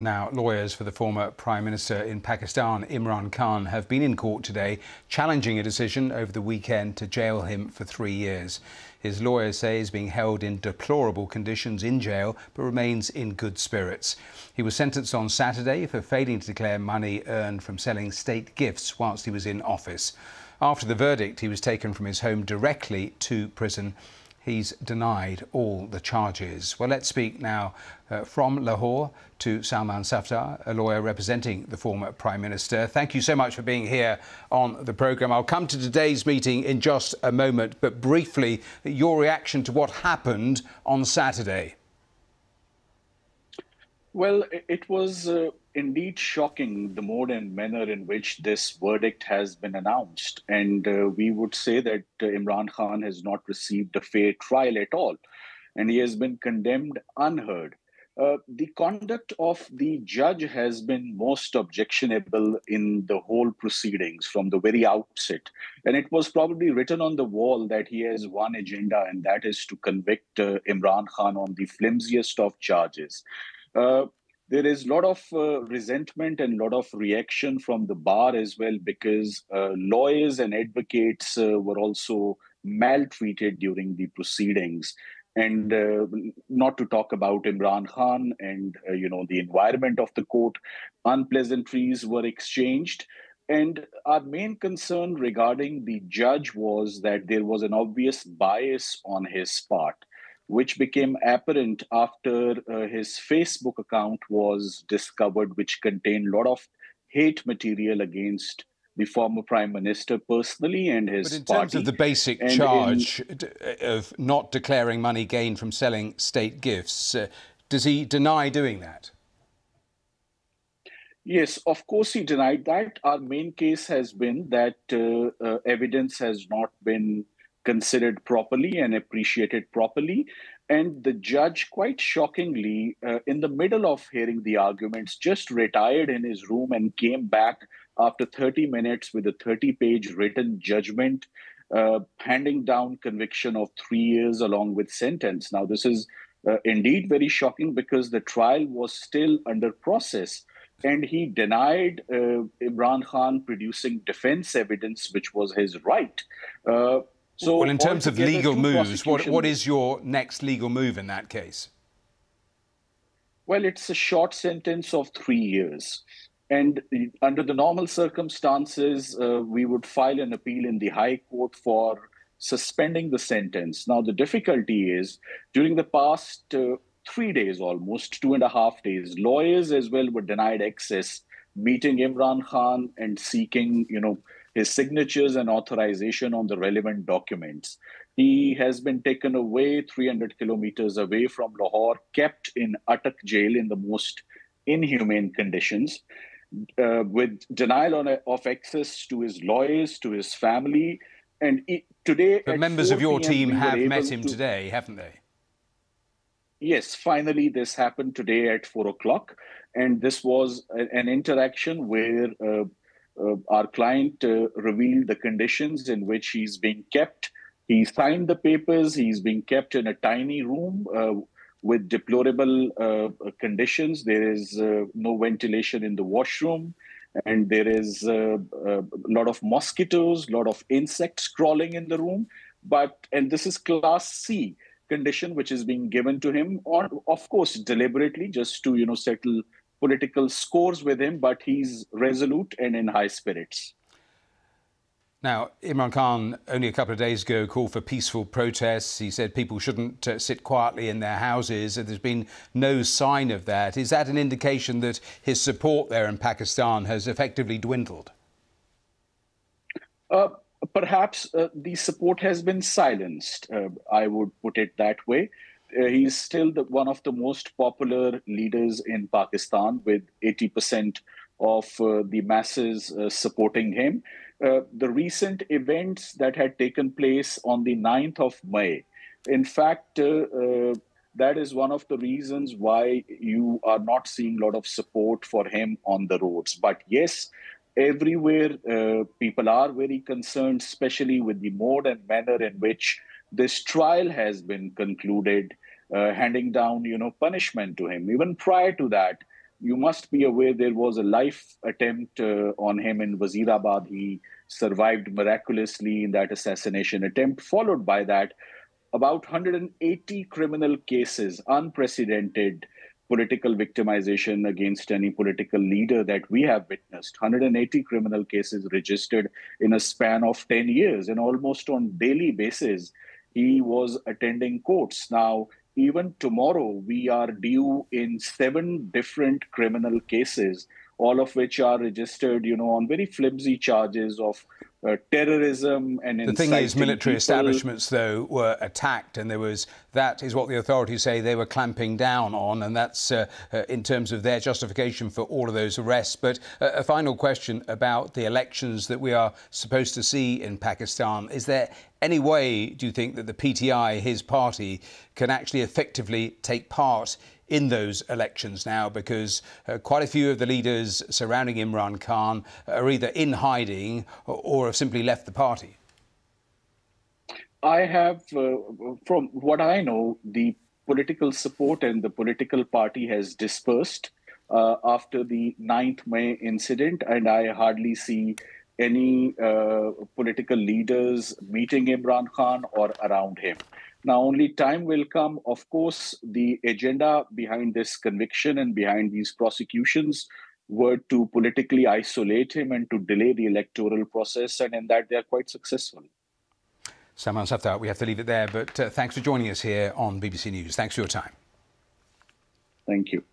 Now, lawyers for the former Prime Minister in Pakistan, Imran Khan, have been in court today challenging a decision over the weekend to jail him for three years. His lawyers say he's being held in deplorable conditions in jail but remains in good spirits. He was sentenced on Saturday for failing to declare money earned from selling state gifts whilst he was in office. After the verdict, he was taken from his home directly to prison he's denied all the charges. Well, let's speak now uh, from Lahore to Salman Safdar, a lawyer representing the former Prime Minister. Thank you so much for being here on the programme. I'll come to today's meeting in just a moment, but briefly, your reaction to what happened on Saturday. Well, it was uh, indeed shocking the mode and manner in which this verdict has been announced. And uh, we would say that uh, Imran Khan has not received a fair trial at all, and he has been condemned unheard. Uh, the conduct of the judge has been most objectionable in the whole proceedings from the very outset. And it was probably written on the wall that he has one agenda, and that is to convict uh, Imran Khan on the flimsiest of charges. Uh, there is a lot of uh, resentment and a lot of reaction from the bar as well because uh, lawyers and advocates uh, were also maltreated during the proceedings. And uh, not to talk about imran khan and uh, you know the environment of the court unpleasantries were exchanged. And our main concern regarding the judge was that there was an obvious bias on his part which became apparent after uh, his Facebook account was discovered, which contained a lot of hate material against the former prime minister personally and his But in party. terms of the basic and charge in... of not declaring money gained from selling state gifts, uh, does he deny doing that? Yes, of course he denied that. Our main case has been that uh, uh, evidence has not been considered properly and appreciated properly. And the judge, quite shockingly, uh, in the middle of hearing the arguments, just retired in his room and came back after 30 minutes with a 30 page written judgment, uh, handing down conviction of three years along with sentence. Now, this is uh, indeed very shocking because the trial was still under process. And he denied uh, Imran Khan producing defense evidence, which was his right. Uh, so well, in terms of legal moves, what, what is your next legal move in that case? Well, it's a short sentence of three years. And under the normal circumstances, uh, we would file an appeal in the High Court for suspending the sentence. Now, the difficulty is during the past uh, three days, almost two and a half days, lawyers as well were denied access, meeting Imran Khan and seeking, you know, his signatures and authorization on the relevant documents. He has been taken away 300 kilometers away from Lahore, kept in Attock jail in the most inhumane conditions, uh, with denial on, of access to his lawyers, to his family. And he, today, but members of your team have met him to... today, haven't they? Yes, finally, this happened today at four o'clock, and this was an interaction where uh, our client uh, revealed the conditions in which he's being kept. He signed the papers. He's being kept in a tiny room uh, with deplorable uh, conditions. There is uh, no ventilation in the washroom, and there is uh, a lot of mosquitoes, a lot of insects crawling in the room. But and this is class C condition, which is being given to him, or of course deliberately, just to you know settle political scores with him, but he's resolute and in high spirits. Now, Imran Khan only a couple of days ago called for peaceful protests. He said people shouldn't uh, sit quietly in their houses. There's been no sign of that. Is that an indication that his support there in Pakistan has effectively dwindled? Uh, perhaps uh, the support has been silenced. Uh, I would put it that way uh, he's still the, one of the most popular leaders in Pakistan, with 80% of uh, the masses uh, supporting him. Uh, the recent events that had taken place on the 9th of May, in fact, uh, uh, that is one of the reasons why you are not seeing a lot of support for him on the roads. But yes, everywhere people are very concerned, especially with the mode and manner in which this trial has been concluded, uh, handing down, you know, punishment to him. Even prior to that, you must be aware there was a life attempt uh, on him in Wazirabad. He survived miraculously in that assassination attempt, followed by that about 180 criminal cases, unprecedented political victimization against any political leader that we have witnessed. 180 criminal cases registered in a span of 10 years, and almost on daily basis, he was attending courts. Now, even tomorrow, we are due in seven different criminal cases, all of which are registered, you know, on very flimsy charges of uh, terrorism and the thing is military people. establishments though were attacked and there was that is what the authorities say they were clamping down on and that's uh, uh, in terms of their justification for all of those arrests but uh, a final question about the elections that we are supposed to see in Pakistan is there any way do you think that the PTI his party can actually effectively take part in those elections now because uh, quite a few of the leaders surrounding Imran Khan are either in hiding or, or have simply left the party. I have, uh, from what I know, the political support and the political party has dispersed uh, after the 9th May incident, and I hardly see any uh, political leaders meeting Imran Khan or around him. Now, only time will come. Of course, the agenda behind this conviction and behind these prosecutions were to politically isolate him and to delay the electoral process, and in that they are quite successful. Salman Safdar, we have to leave it there, but uh, thanks for joining us here on BBC News. Thanks for your time. Thank you.